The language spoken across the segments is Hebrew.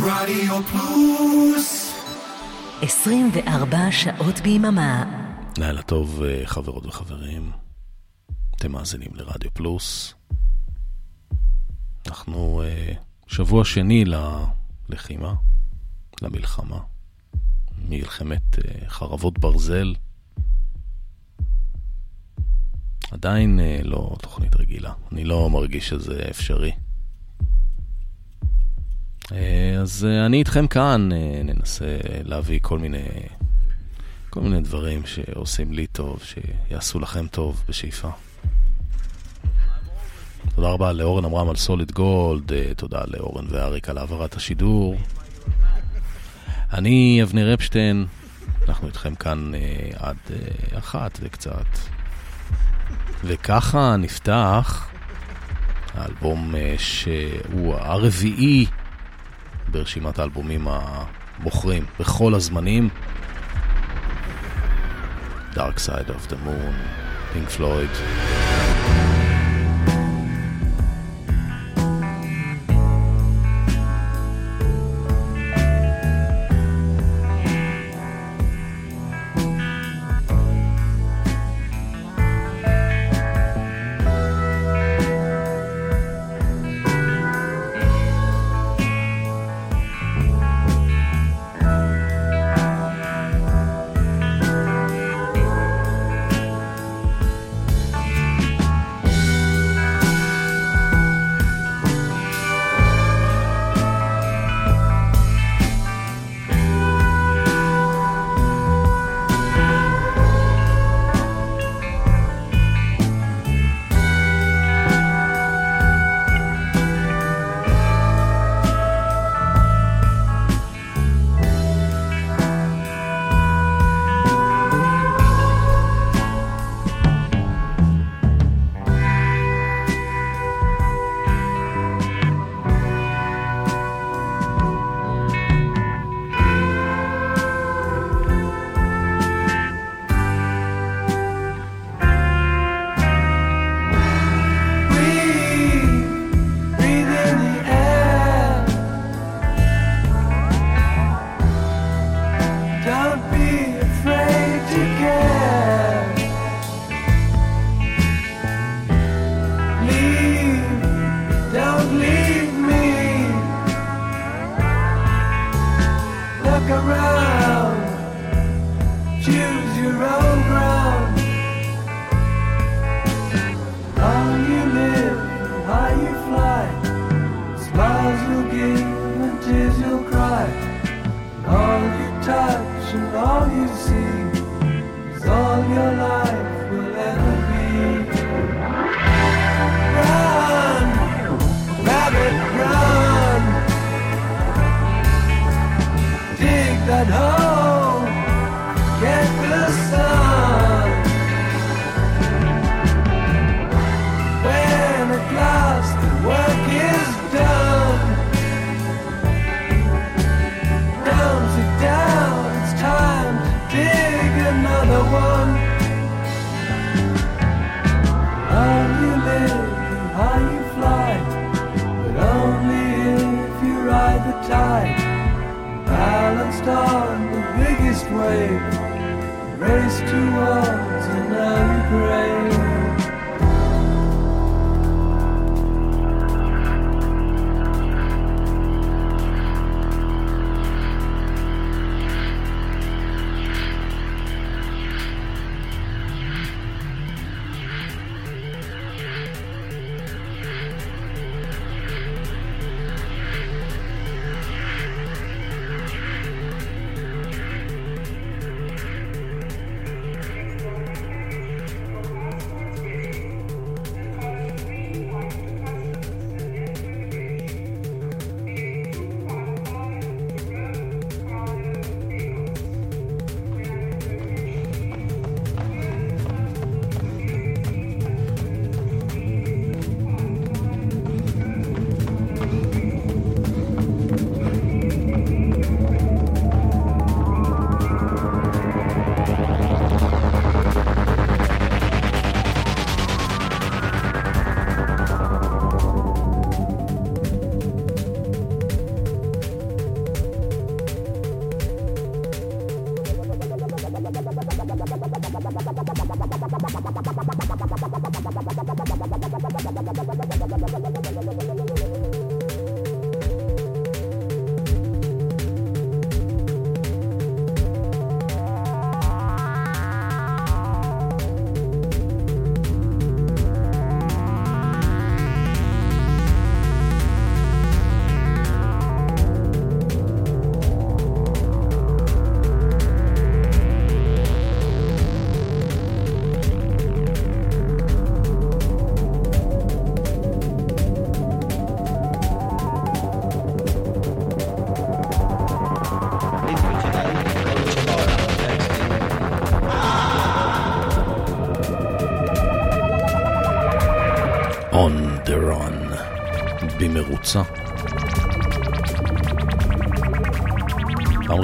רדיו פלוס 24 שעות ביממה. לילה טוב, אה, חברות וחברים. אתם מאזינים לרדיו פלוס. אנחנו uh, שבוע שני ללחימה, למלחמה. מלחמת uh, חרבות ברזל. עדיין לא תוכנית רגילה. אני לא מרגיש שזה אפשרי. אה, אז אה, אני איתכם כאן, אה, ננסה להביא כל מיני, כל מיני דברים שעושים לי טוב, שיעשו לכם טוב בשאיפה. תודה רבה לאורן אמרם על סוליד גולד, תודה לאורן ואריק על העברת השידור. אני אבנר אפשטיין, אנחנו איתכם כאן עד אחת וקצת. וככה נפתח האלבום שהוא הרביעי ברשימת האלבומים המוכרים בכל הזמנים. Dark Side of the Moon, Pink Floyd.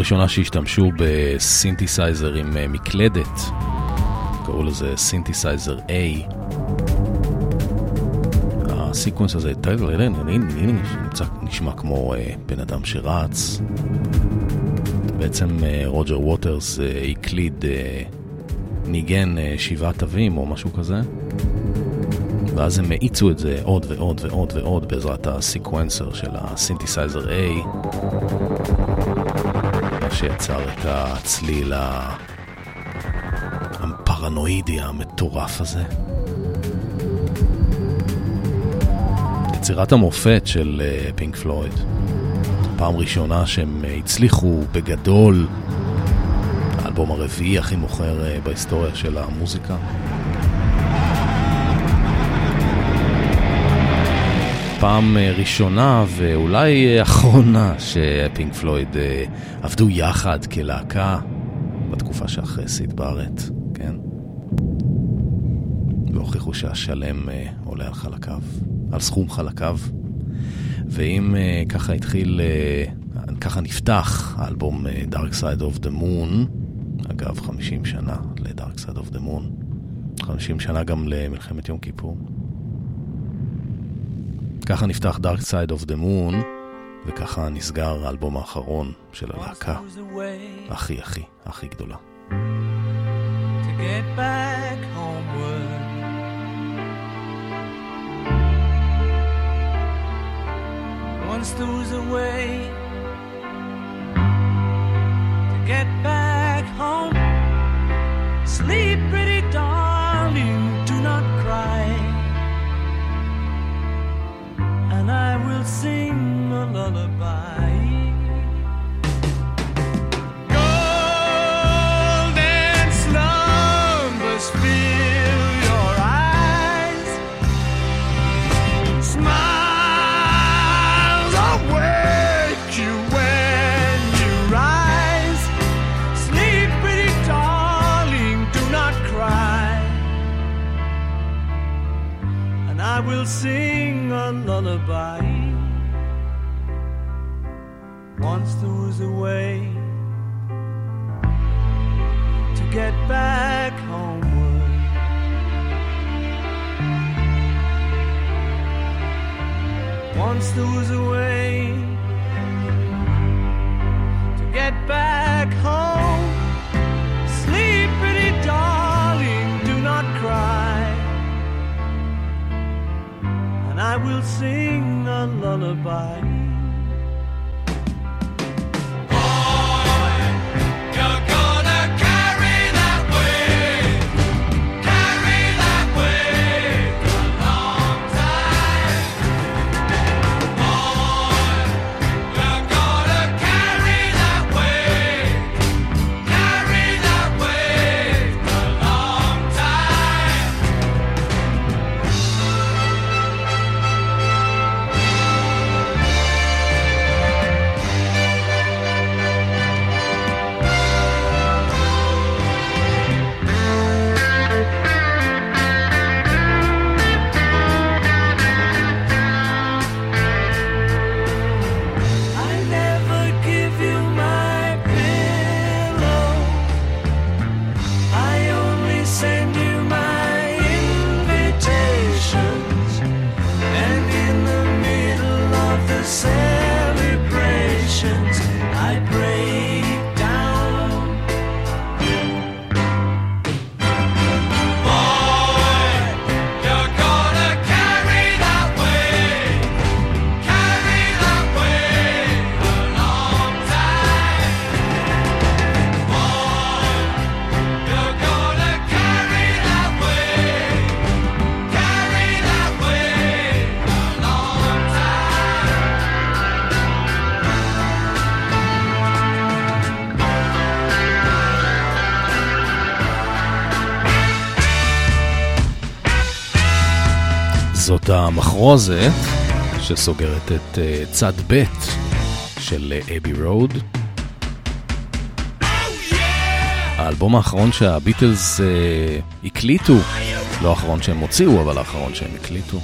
פעם ראשונה שהשתמשו בסינתסייזר עם אה, מקלדת, קראו לזה סינתסייזר A. ה sequence הזה, נשמע כמו אה, בן אדם שרץ. בעצם אה, רוג'ר ווטרס הקליד, ניגן שבעה תווים או משהו כזה. ואז הם האיצו את זה עוד ועוד ועוד ועוד בעזרת ה sequencer של הסינתסייזר A, שיצר את הצליל הפרנואידי המטורף הזה. יצירת המופת של פינק פלויד. פעם ראשונה שהם הצליחו בגדול, האלבום הרביעי הכי מוכר אה, בהיסטוריה של המוזיקה. פעם אה, ראשונה ואולי אה, אחרונה שפינק פלויד אה, עבדו יחד כלהקה בתקופה שאחרי סיד בארט, כן? והוכיחו שהשלם עולה על חלקיו, על סכום חלקיו. ואם ככה התחיל, ככה נפתח האלבום Dark Side of the Moon, אגב 50 שנה ל-Dark Side of the Moon, 50 שנה גם למלחמת יום כיפור. ככה נפתח Dark Side of the Moon, וככה נסגר האלבום האחרון של הלהקה, הכי הכי הכי גדולה. Once there was a way to get back home. Sleep, pretty sing a lullaby. Golden slumbers fill your eyes, smiles awake you when you rise. Sleep, pretty darling, do not cry, and I will sing a lullaby. Was a way to get back homeward. Once there was a way to get back home. Sleep, pretty darling, do not cry. And I will sing a lullaby. המחרוזת שסוגרת את uh, צד ב' של אבי uh, רוד. האלבום האחרון שהביטלס uh, הקליטו, לא האחרון שהם הוציאו, אבל האחרון שהם הקליטו.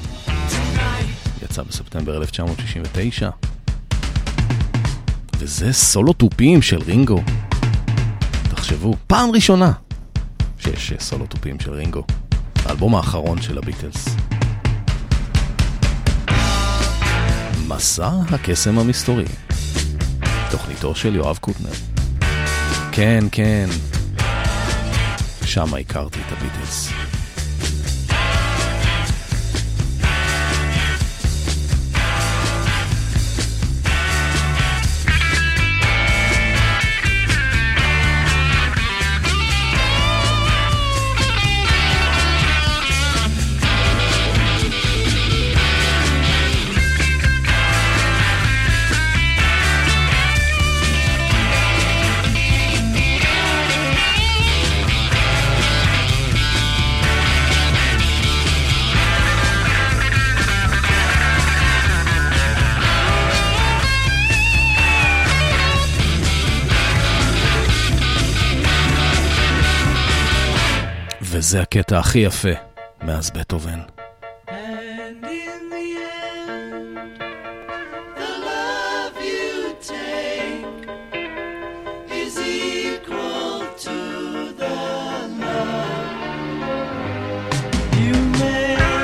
יצא בספטמבר 1969. וזה סולו תופים של רינגו. תחשבו, פעם ראשונה שיש סולו תופים של רינגו. האלבום האחרון של הביטלס. מסע הקסם המסתורי. תוכניתו של יואב קוטנר. כן, כן, שם הכרתי את הביטלס. וזה הקטע הכי יפה מאז בטהובן.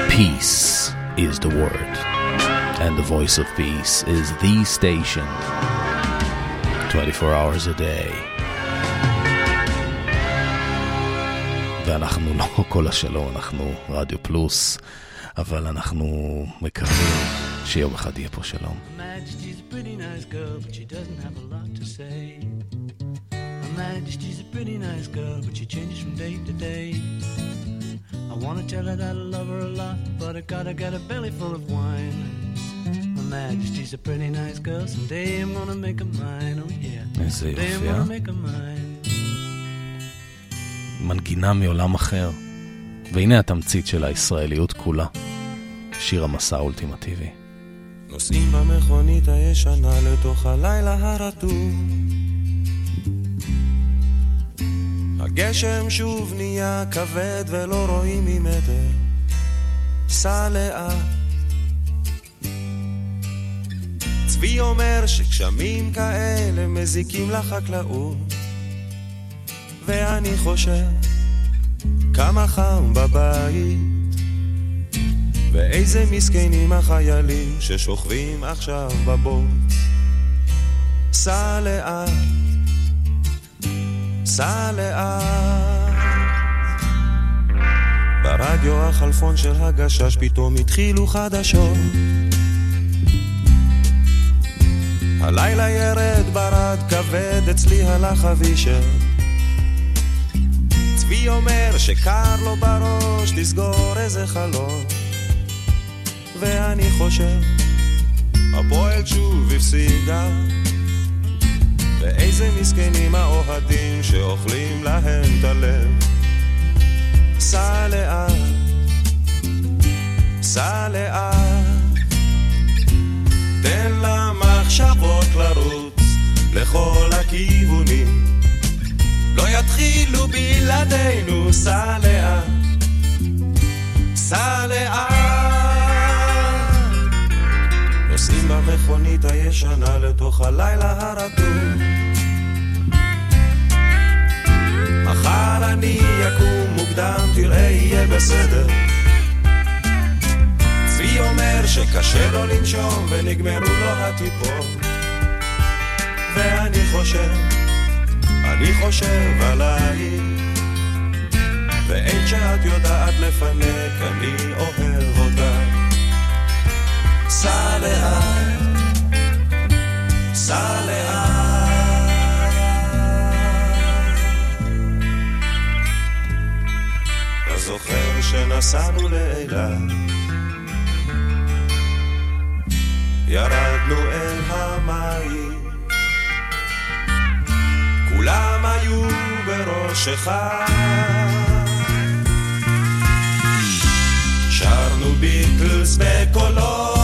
Peace is the word, and the voice of peace is the station. 24 hours a day. ואנחנו לא כל השלום, אנחנו רדיו פלוס, אבל אנחנו מקווים שיום אחד יהיה פה שלום. Majesty's a pretty nice girl, but she changes from day to day. I wanna tell her that I love her a lot, but I gotta get a belly full of wine. My Majesty's a pretty nice girl, someday I'm gonna make her mine, oh yeah. Someday I'm gonna make her mine. מנגינה מעולם אחר. והנה התמצית של הישראליות כולה. שיר המסע האולטימטיבי. נוסעים במכונית הישנה לתוך הלילה הרטוב. הגשם שוב נהיה כבד ולא רואים ממטר. סע לאט. צבי אומר שגשמים כאלה מזיקים לחקלאות. ואני חושב כמה חם בבית. ואיזה מסכנים החיילים ששוכבים עכשיו בבוט סע לאט, סע לאט. ברדיו החלפון של הגשש פתאום התחילו חדשות. הלילה ירד ברד כבד אצלי הלך אבישר צבי אומר שקר לו בראש לסגור איזה חלון ואני חושב הפועל שוב הפסידה. ואיזה מסכנים האוהדים שאוכלים להם את הלב. סע לאט, סע לאט. תן למחשבות לרוץ לכל הכיוונים לא יתחילו בלעדינו, סע לאט, סע לאט. נוסעים במכונית הישנה לתוך הלילה הרטוב. מחר אני אקום מוקדם, תראה יהיה בסדר. צבי אומר שקשה לו לנשום ונגמרו לו הטיפות. ואני חושב אני חושב עלייך, ואין שאת יודעת לפנק, אני אוהב אותך. סע לאט, סע לאט. אתה זוכר שנסענו לאילת? ירדנו אל המים כולם היו בראשך. שרנו ביטלס בקולות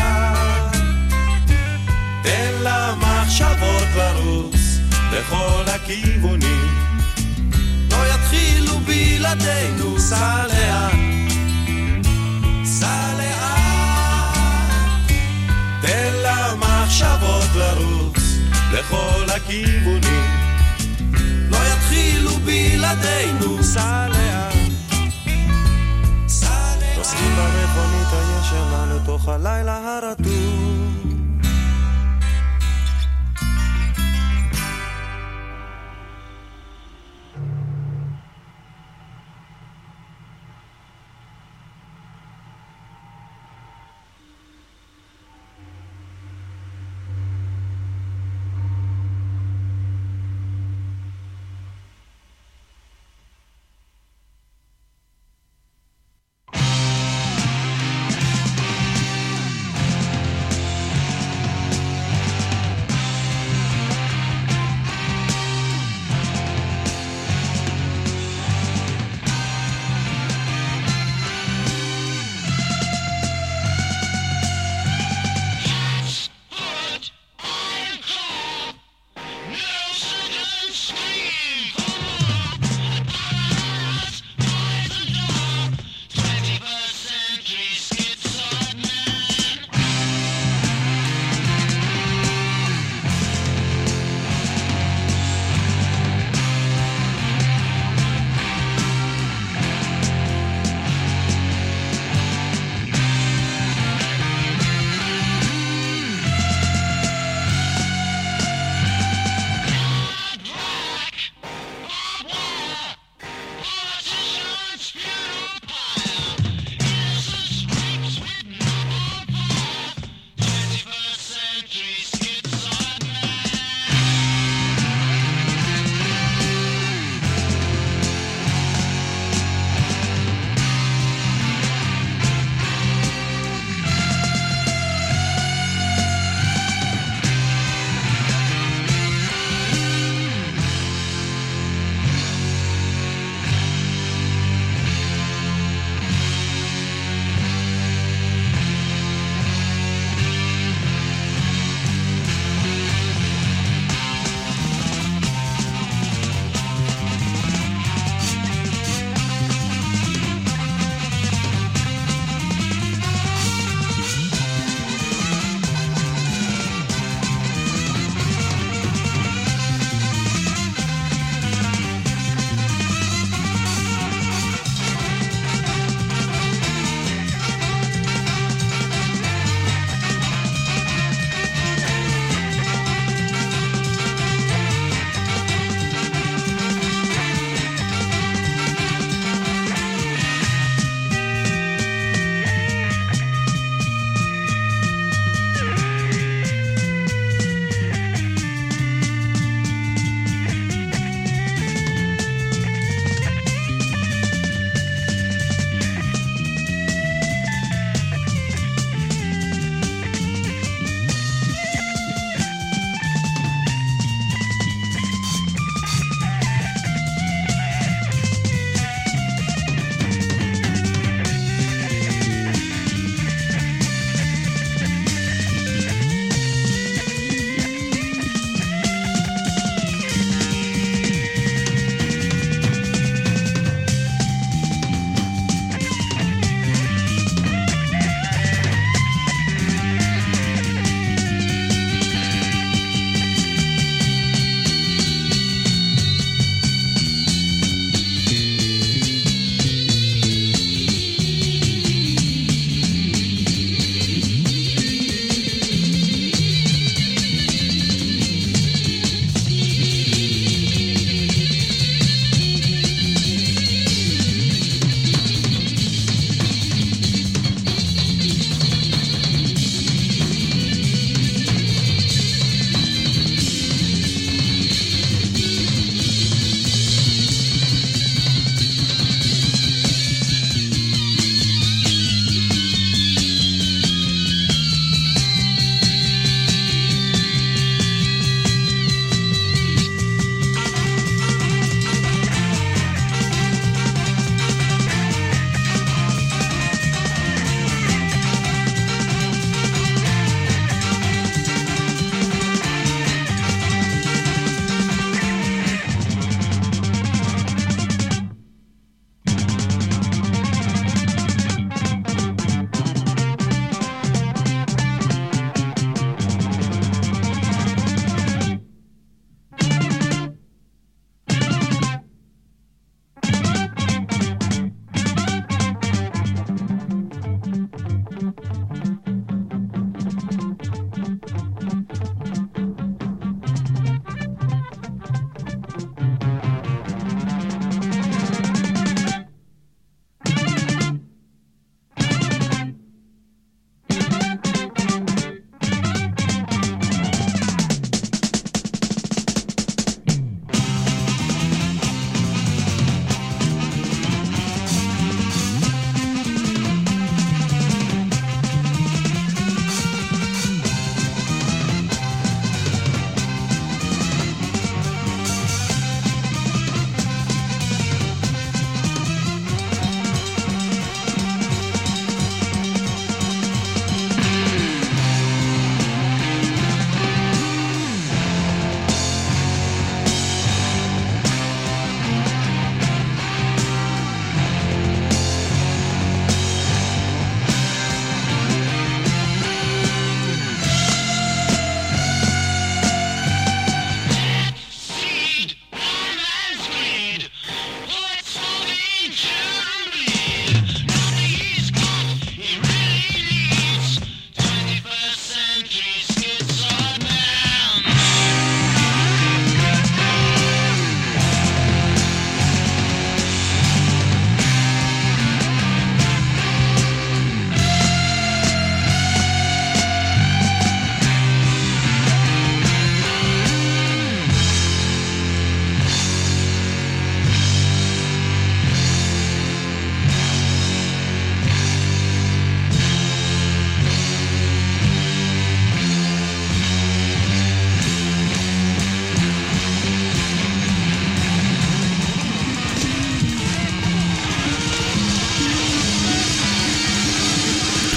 לכל הכיוונים. לא יתחילו בלעדינו, סע לאט, סע לאט, תן למחשבות לרוץ לכל הכיוונים. לא יתחילו בלעדינו, סע לאט. נוסעים במכונית הישנה לתוך הלילה הרטוב.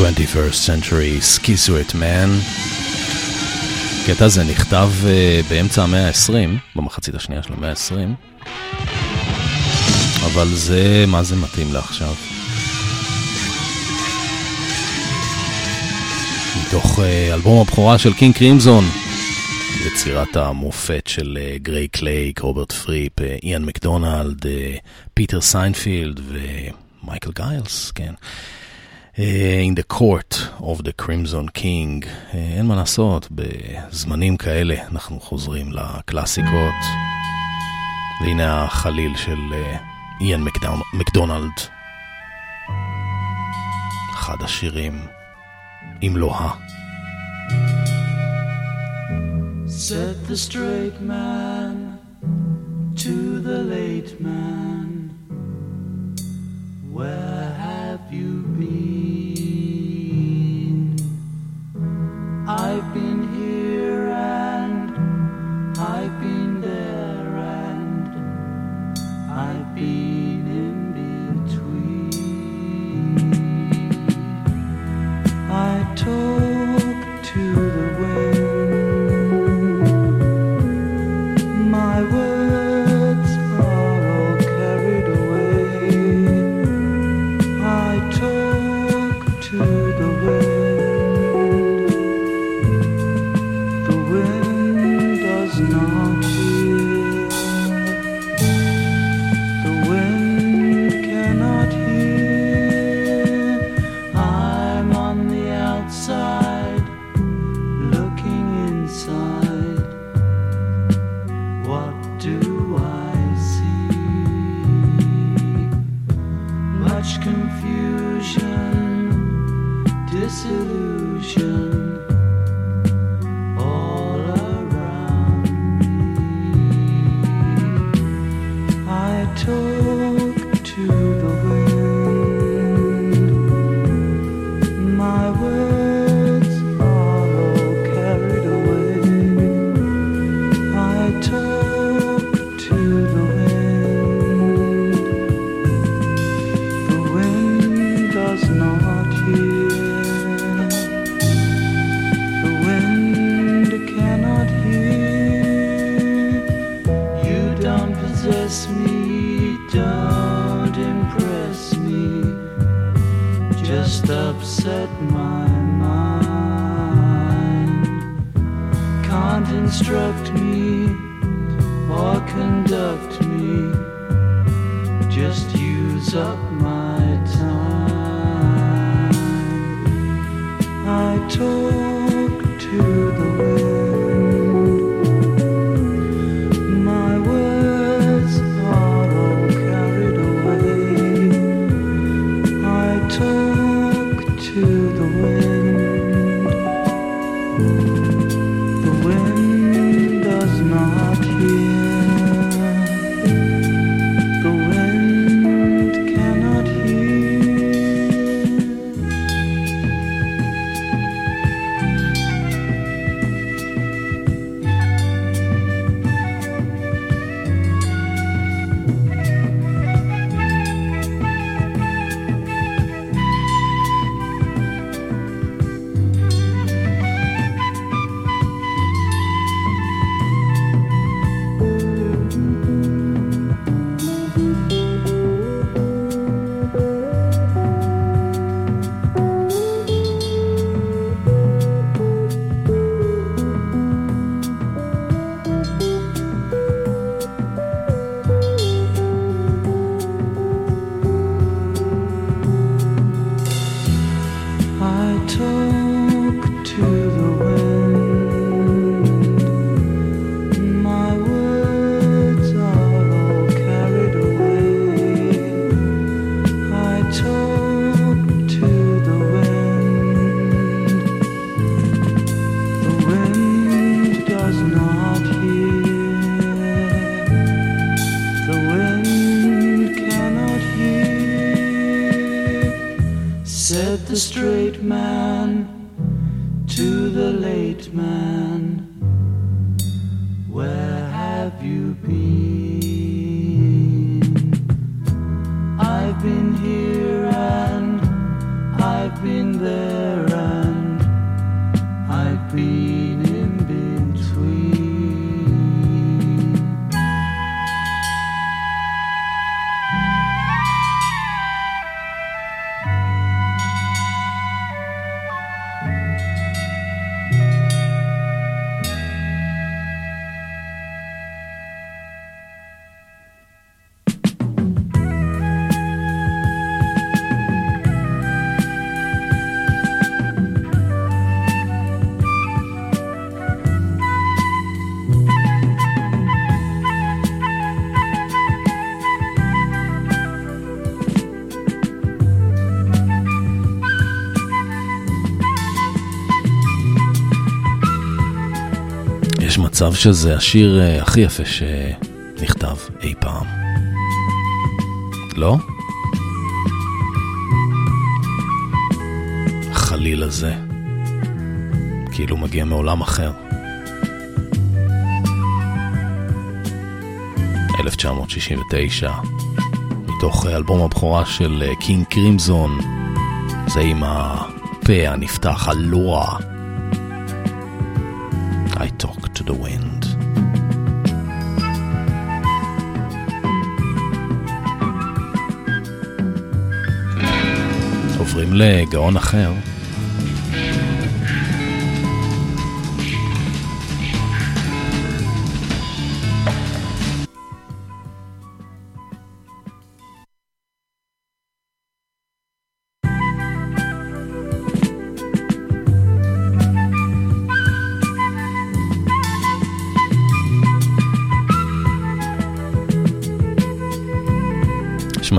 21st Century Schizoid Man. הקטע הזה נכתב אה, באמצע המאה ה-20, במחצית השנייה של המאה ה-20, אבל זה, מה זה מתאים לעכשיו? מתוך אה, אלבום הבכורה של קינג קרימזון, יצירת המופת של אה, גרג לייק, רוברט פריפ, אה, איאן מקדונלד, אה, פיטר סינפילד ומייקל גיילס, כן. אה, in the court of the crimson king. אה, אין מה לעשות, בזמנים כאלה אנחנו חוזרים לקלאסיקות. והנה החליל של אה, איאן מקדונלד. אחד השירים, אם לא ה. Said the straight man to the late man. Where you been? I've been here and I've been there and I've been in between. I talk confusion, disillusion. מצב שזה השיר אה, הכי יפה שנכתב אי פעם. לא? החליל הזה, כאילו מגיע מעולם אחר. 1969, מתוך אלבום הבכורה של קינג קרימזון, זה עם הפה הנפתח, הלוע. לגאון אחר.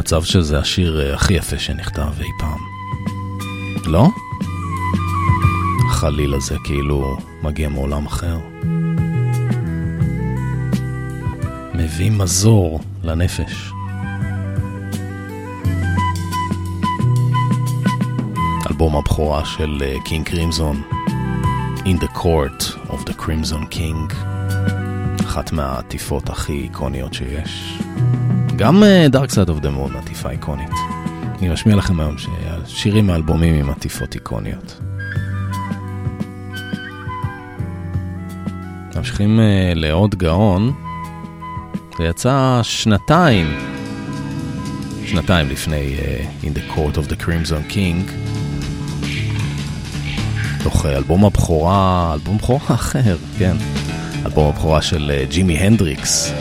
מצב שזה השיר אה, הכי יפה שנכתב אי פעם. לא? החליל הזה כאילו מגיע מעולם אחר. מביא מזור לנפש. אלבום הבכורה של קינג uh, קרימזון, In the Court of the Crimson King, אחת מהעטיפות הכי איקוניות שיש. גם uh, Dark Side of the Moon עטיפה איקונית. אני משמיע לכם היום שירים מאלבומים עם עטיפות איקוניות. ממשיכים uh, לעוד גאון, זה יצא שנתיים, שנתיים לפני uh, In the Court of the Crimson King, תוך uh, אלבום הבכורה, אלבום בכורה אחר, כן, אלבום הבכורה של ג'ימי הנדריקס.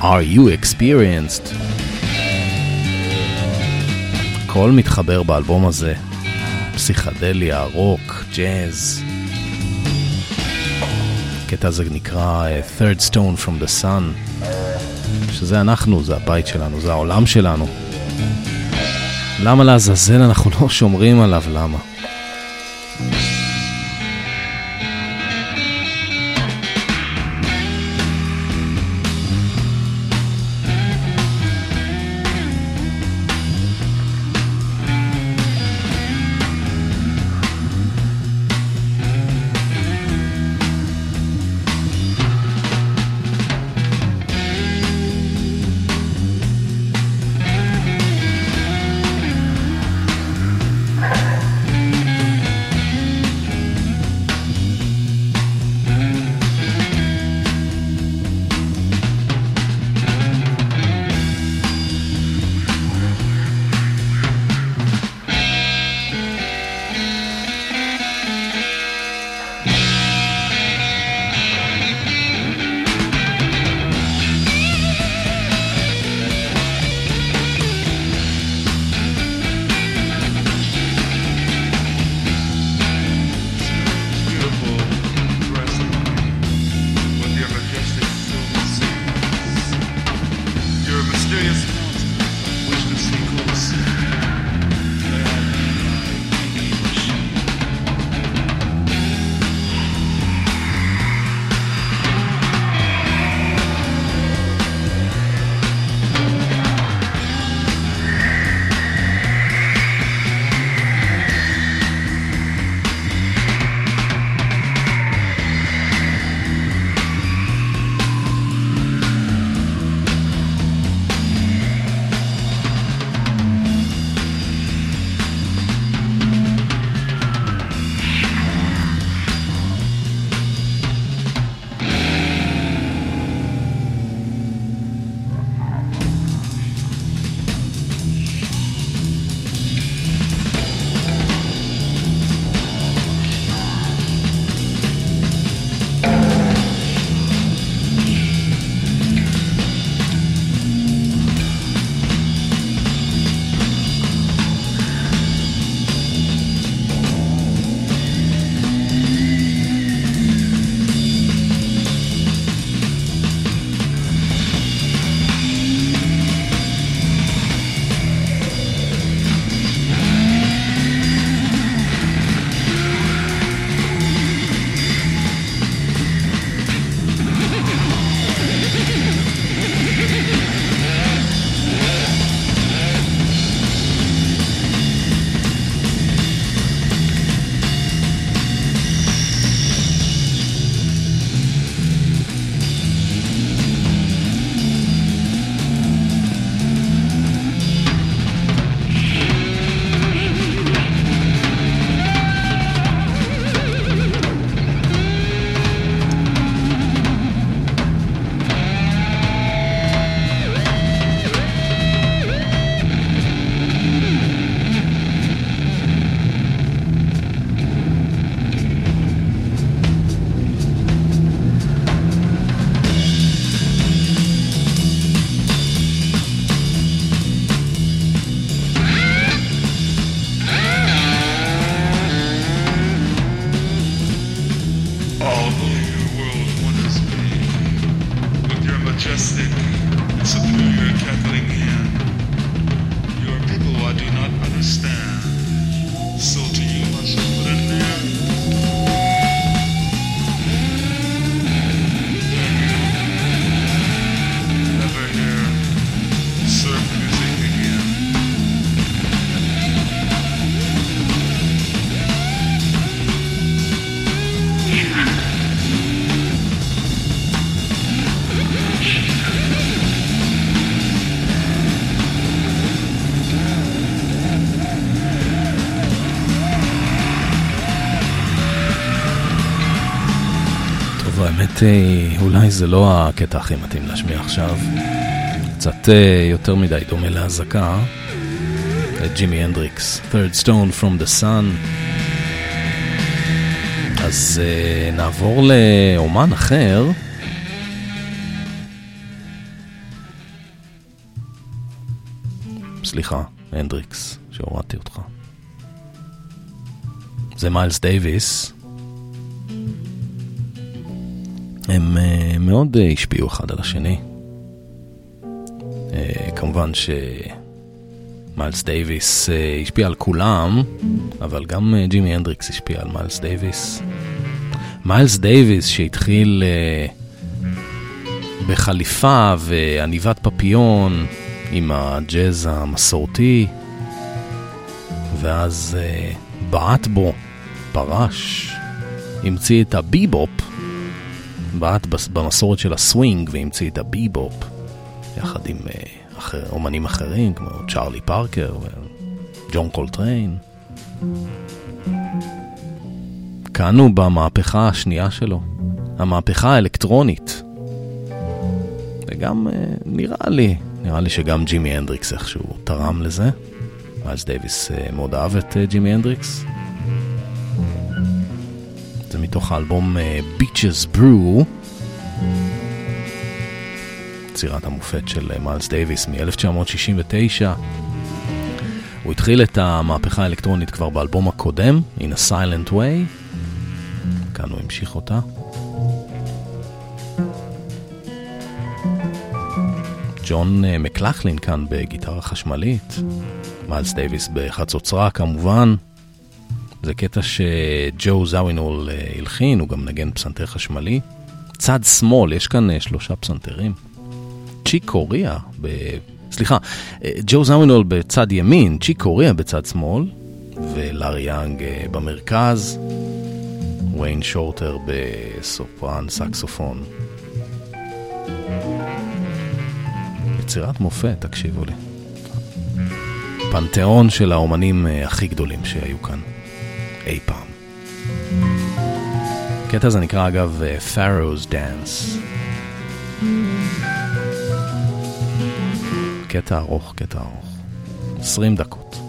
Are you experienced? הכל מתחבר באלבום הזה. פסיכדליה, רוק, ג'אז. הקטע הזה נקרא uh, Third Stone from the Sun, שזה אנחנו, זה הבית שלנו, זה העולם שלנו. למה לעזאזל אנחנו לא שומרים עליו? למה? האמת, אה, אולי זה לא הקטע הכי מתאים להשמיע עכשיו. קצת אה, יותר מדי דומה להזעקה. את ג'ימי הנדריקס, Third Stone from the Sun. אז אה, נעבור לאומן אחר. סליחה, הנדריקס, שהורדתי אותך. זה מיילס דייוויס. הם אה, מאוד אה, השפיעו אחד על השני. אה, כמובן שמיילס דייוויס השפיע על כולם, אבל גם ג'ימי הנדריקס השפיע על מיילס דייוויס. מיילס דייוויס שהתחיל בחליפה ועניבת פפיון עם הג'אז המסורתי, ואז בעט בו, פרש, המציא את הביבופ. בעט במסורת של הסווינג והמציא את הביבופ יחד עם אה, אחר, אומנים אחרים כמו צ'ארלי פארקר וג'ון קולטריין. כאן הוא במהפכה השנייה שלו, המהפכה האלקטרונית. וגם אה, נראה לי, נראה לי שגם ג'ימי הנדריקס איכשהו תרם לזה. מיילס דייוויס אה, מאוד אהב את ג'ימי הנדריקס. מתוך האלבום אה, Bitches Brew, יצירת המופת של אה, מיילס דייוויס מ-1969. הוא התחיל את המהפכה האלקטרונית כבר באלבום הקודם, In a Silent Way. כאן הוא המשיך אותה. ג'ון אה, מקלפלין כאן בגיטרה חשמלית, מיילס דייוויס בחצוצרה כמובן. זה קטע שג'ו זאווינול אה, הלחין, הוא גם נגן פסנתר חשמלי. צד שמאל, יש כאן אה, שלושה פסנתרים. צ'יק קוריאה, ב... סליחה, אה, ג'ו זאווינול בצד ימין, צ'יק קוריאה בצד שמאל, ולארי יאנג במרכז, ויין שורטר בסופרן סקסופון. יצירת מופת, תקשיבו לי. פנתיאון של האומנים הכי גדולים שהיו כאן. אי פעם. הקטע הזה נקרא אגב אה, Pharaoh's Dance. קטע ארוך, קטע ארוך. 20 דקות.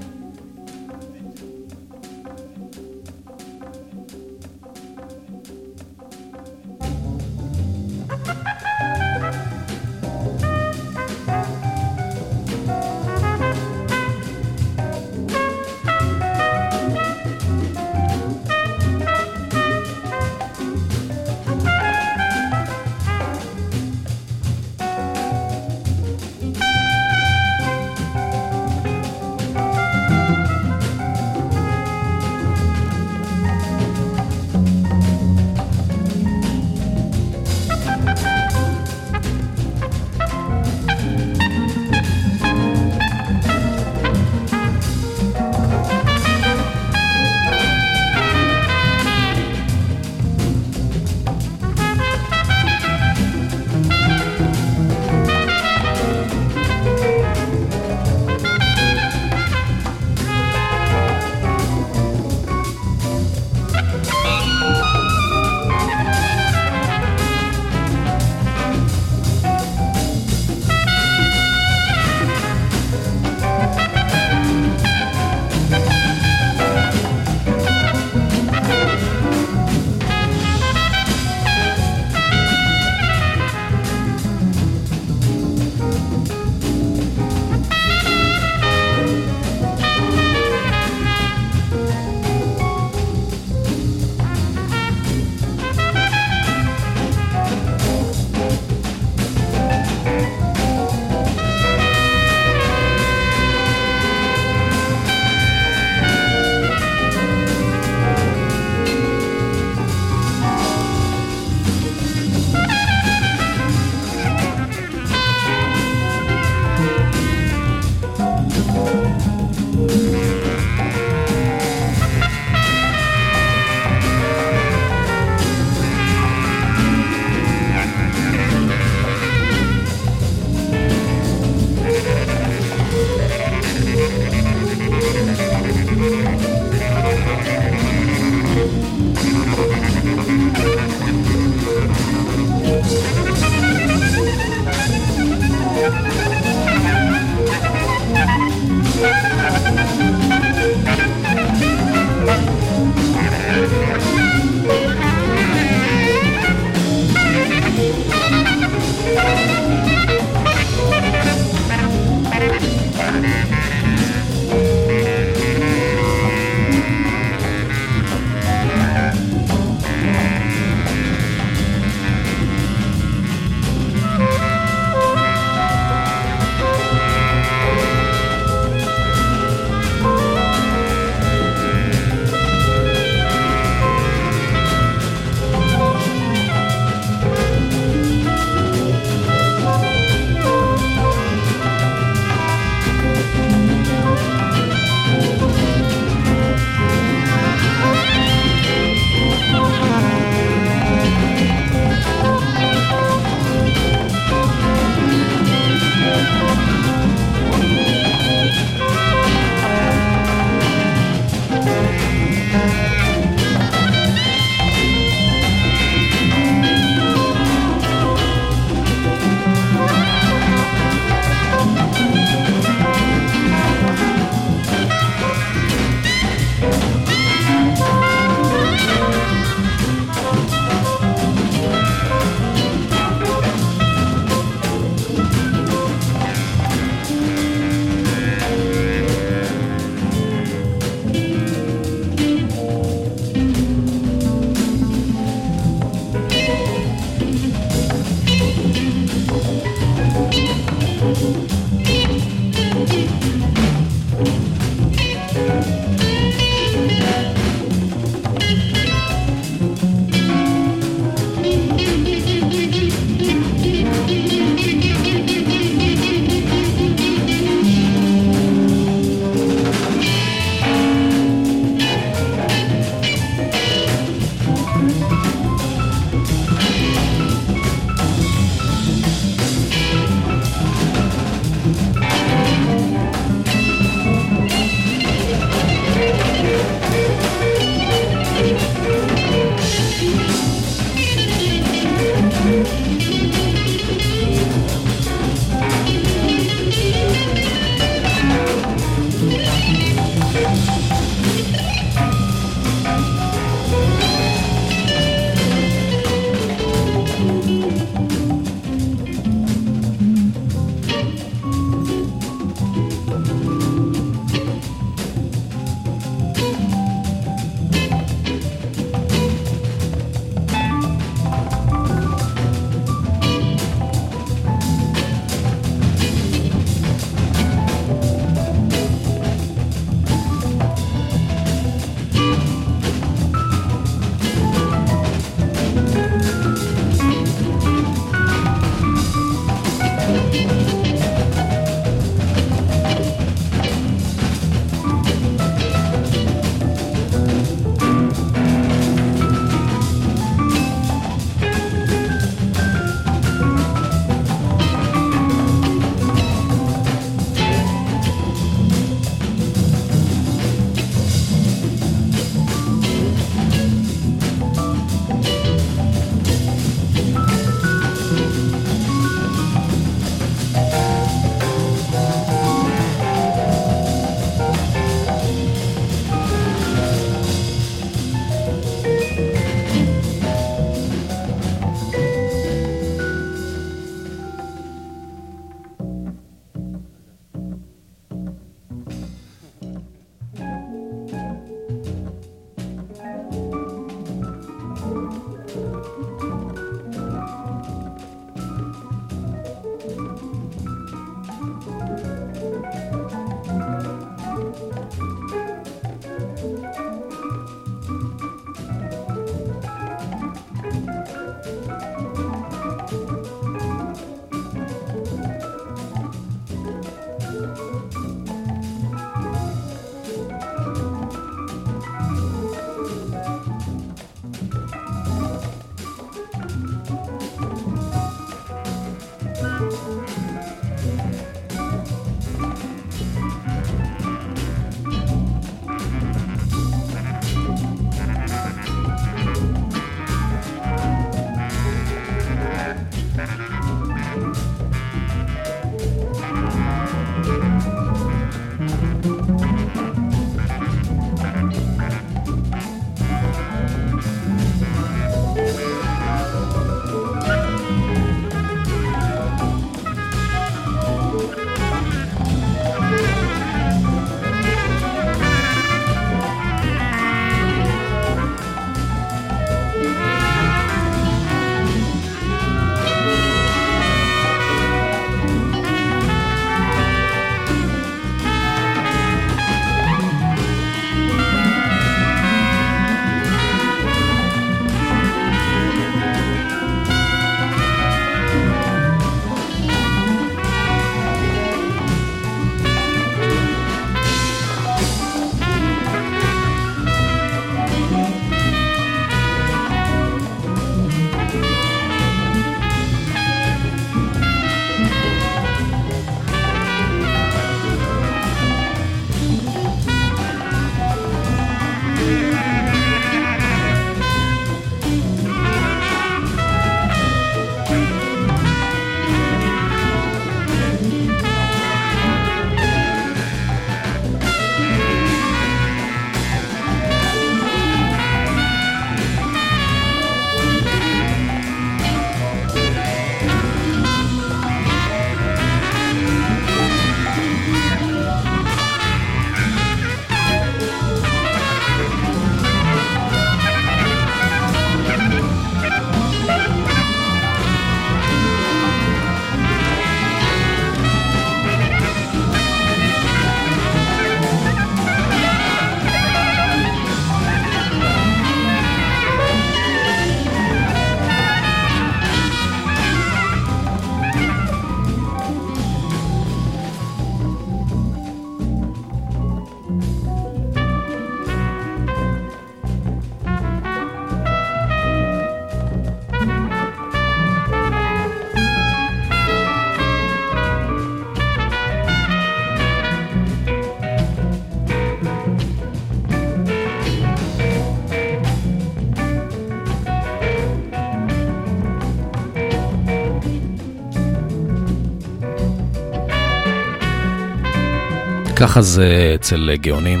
ככה זה אצל גאונים.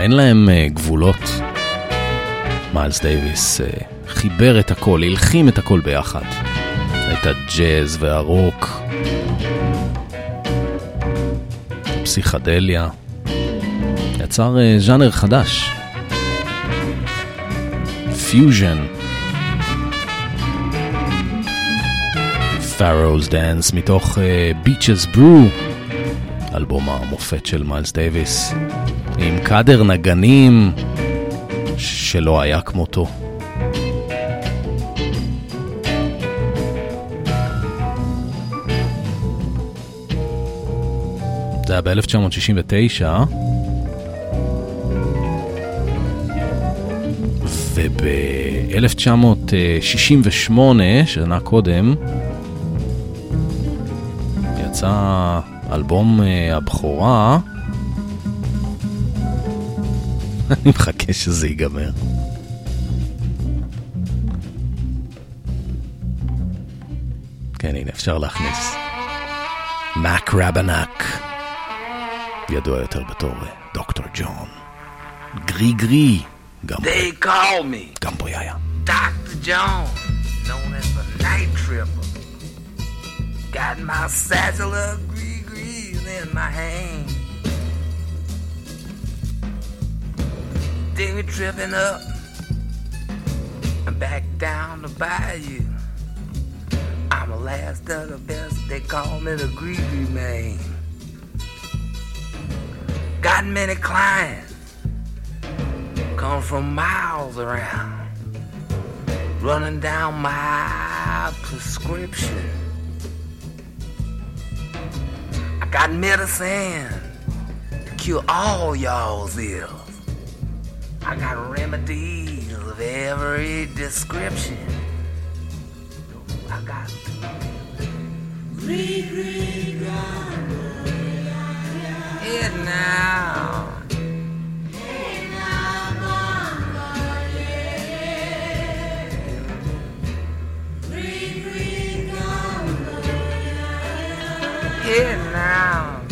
אין להם אה, גבולות. מיילס דייוויס אה, חיבר את הכל, הלחים את הכל ביחד. את הג'אז והרוק, פסיכדליה. יצר אה, ז'אנר חדש. פיוז'ן. פארוז דאנס מתוך uh, ברו. אלבום המופת של מיילס דייוויס, עם קאדר נגנים שלא היה כמותו. זה היה ב-1969, וב-1968, שנה קודם, אלבום uh, הבכורה, אני מחכה שזה ייגמר. כן, הנה, אפשר להכניס. מק רבנק, ידוע יותר בתור אה, דוקטור ג'ון. גרי גרי, גם They call me גם בו היה. Dr. John, known as the night tripper. Got my satchel of gree-grees in my hand. Then we tripping up and back down the bayou. I'm the last of the best, they call me the greedy man. Got many clients, come from miles around running down my prescription. Got medicine to cure all y'all's ills. I got remedies of every description. I got Head now. Head now.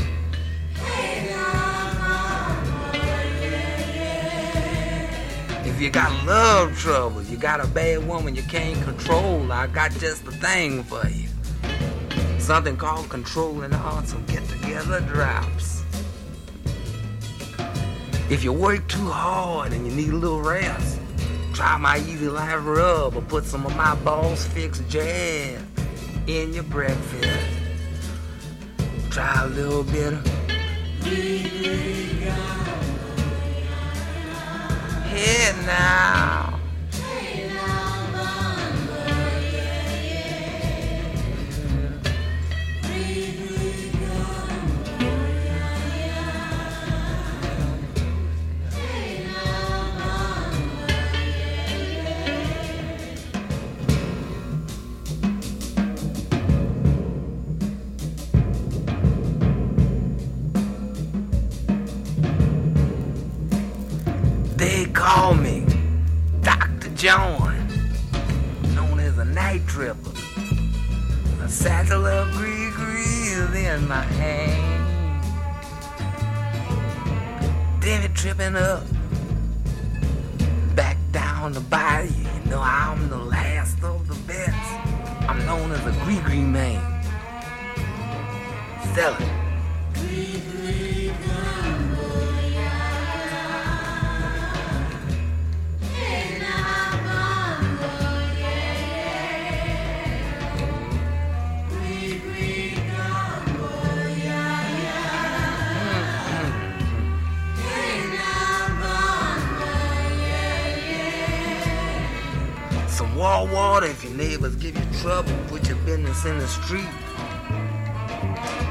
If you got love trouble, you got a bad woman you can't control, I got just the thing for you. Something called controlling hearts and get together drops. If you work too hard and you need a little rest, try my easy life rub or put some of my balls fixed jam in your breakfast. Try a little bit of Here now. John, known as a night tripper. A satchel of green grease in my hand. Then it tripping up, back down the bayou. You know I'm the last of the best. I'm known as a green green man. Selling. Some wall water if your neighbors give you trouble. Put your business in the street.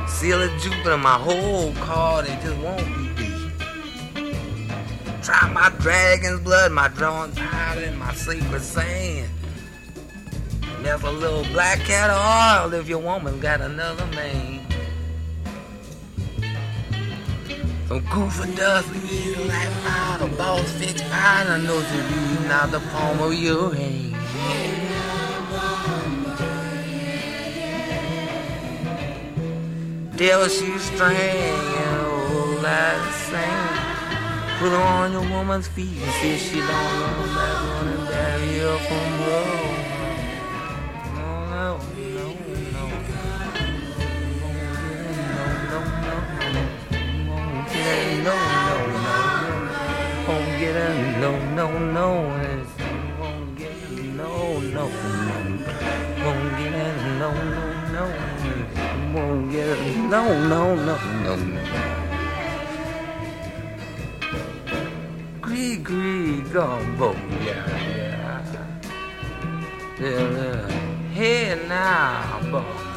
Seal of Jupiter, my whole car, they just won't be beat. Try my dragon's blood, my drawn powder, and my sacred sand. There's a little black cat oil if your woman got another man. Some goofer dust, like the boss fixed fine, I know you're reading out the palm of your hand. Deals you all that same. Put her on your woman's feet and see she don't know that one and bury her from road. No, no. no, no, no, won't get no, no, no, won't get no, no, no, no, no, no. Won't get it, no, no, no. No, no. Gree, gree, gumbo, yeah, yeah. Yeah, yeah. Hey now, bumbo,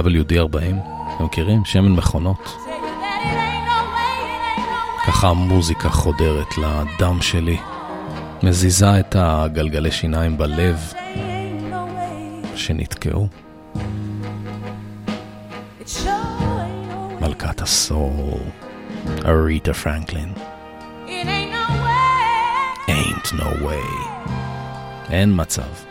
WD-40, אתם מכירים? שמן מכונות. ככה המוזיקה חודרת לדם שלי, מזיזה את הגלגלי שיניים בלב שנתקעו. מלכת הסול, אריטה פרנקלין. Ain't no way. אין מצב.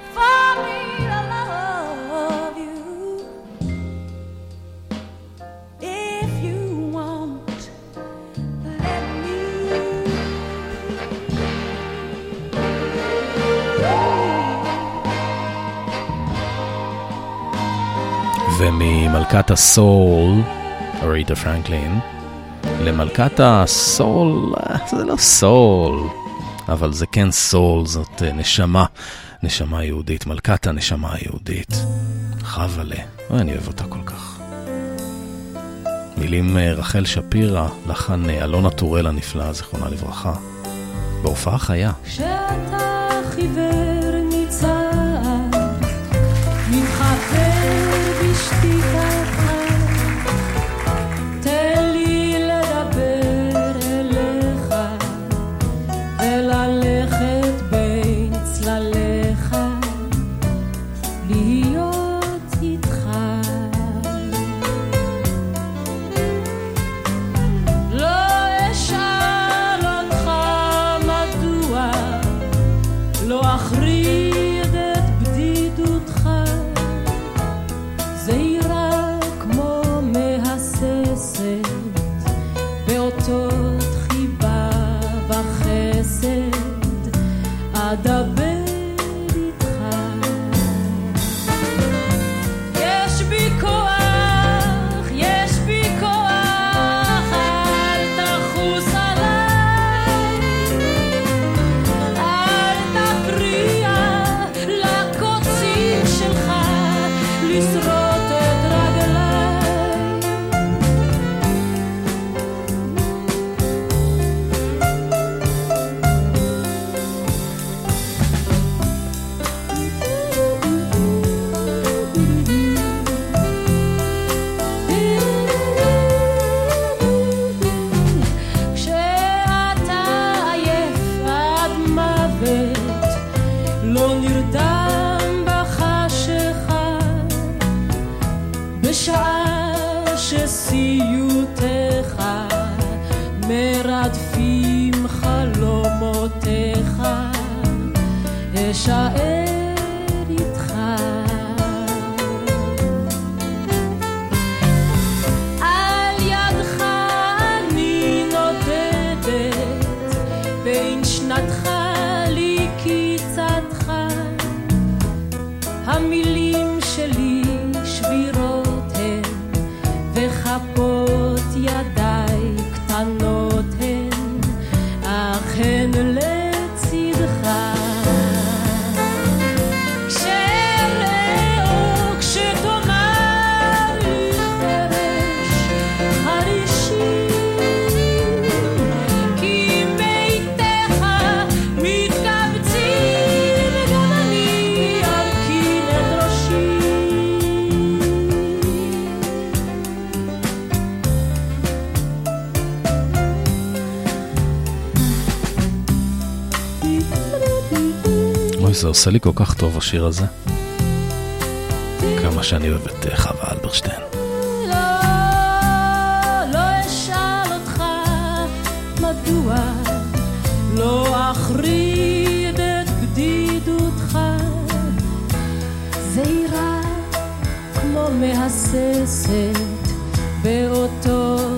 ממלכת הסול, אריתה פרנקלין, למלכת הסול, זה לא סול, אבל זה כן סול, זאת אה, נשמה, נשמה יהודית, מלכת הנשמה היהודית. חבלה, אני אוהב אותה כל כך. מילים אה, רחל שפירא, לחן אה, אלונה טורל הנפלאה, זיכרונה לברכה. בהופעה חיה. כשאתה notre זה עושה לי כל כך טוב השיר הזה. כמה שאני אוהב את אה, חווה אלברשטיין. לא, לא לא מהססת באותות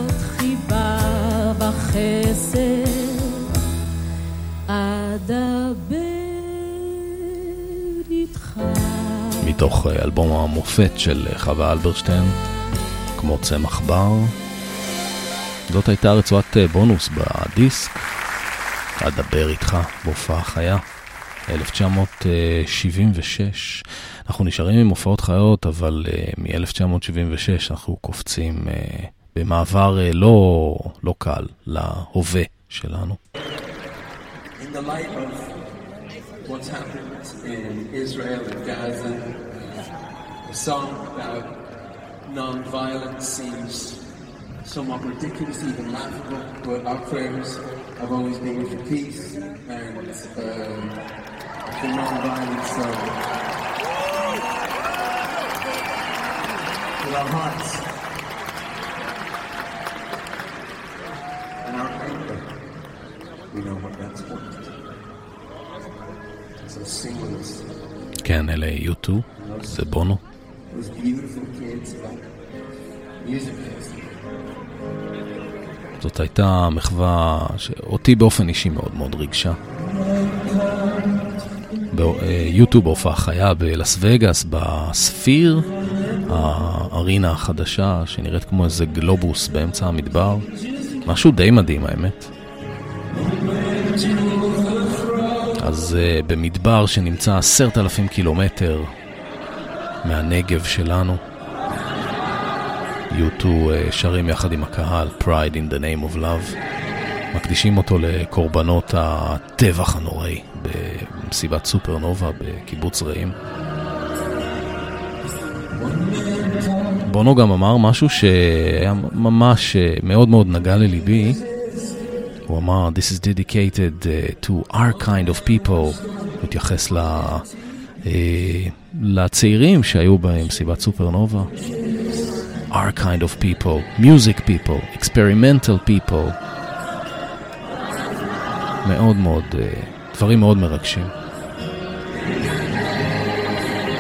מתוך אה, אלבום המופת של אה, חווה אלברשטיין, כמו צמח בר. זאת הייתה רצועת אה, בונוס בדיסק, אדבר איתך בהופעה חיה, 1976. אנחנו נשארים עם הופעות חיות, אבל uh, מ-1976 אנחנו קופצים במעבר לא, לא קל להווה שלנו. In the light of what's happened in Israel and Gaza, a song about non-violence seems somewhat ridiculous, even laughable, but our prayers have always been for peace and um, for non-violence. So, with our hearts and our anger, we know what that's worth. So sing with us. כן, אלה U2, זה בונו. Those beautiful kids back. Music festival. זאת הייתה מחווה שאותי באופן אישי מאוד מאוד ריגשה. ביוטיוב בהופעה חיה בלאס וגאס, בספיר, הארינה החדשה שנראית כמו איזה גלובוס באמצע המדבר. משהו די מדהים האמת. אז uh, במדבר שנמצא עשרת אלפים קילומטר מהנגב שלנו, U2 uh, שרים יחד עם הקהל Pride in the name of love, מקדישים אותו לקורבנות הטבח הנוראי במסיבת סופרנובה בקיבוץ רעים. בונו גם אמר משהו שהיה ממש אה, מאוד מאוד נגע לליבי. הוא אמר, This is dedicated uh, to our kind of people. הוא התייחס ל, לצעירים שהיו במסיבת סופרנובה. Our kind of people, music people, experimental people. מאוד מאוד, uh, דברים מאוד מרגשים.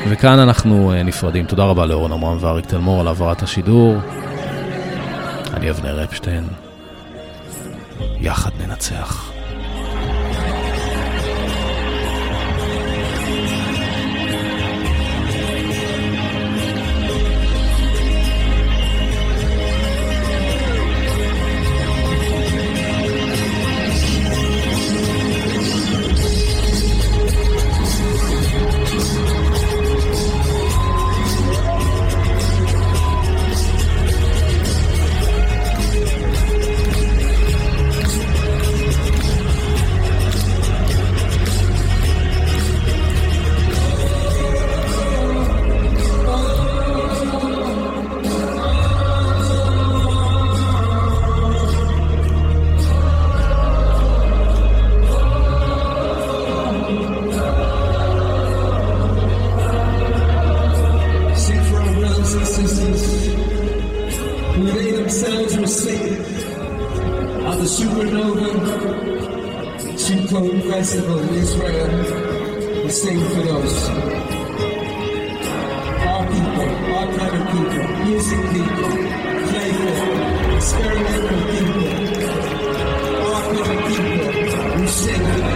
וכאן אנחנו uh, נפרדים. תודה רבה לאורן עמרם ואריק תלמור על העברת השידור. אני אבנר אפשטיין. יחד ננצח. The supernova Sukkot festival in Israel. We sing for those. Our people, our kind of people, music people, playful, experimental people, our kind of people who sing.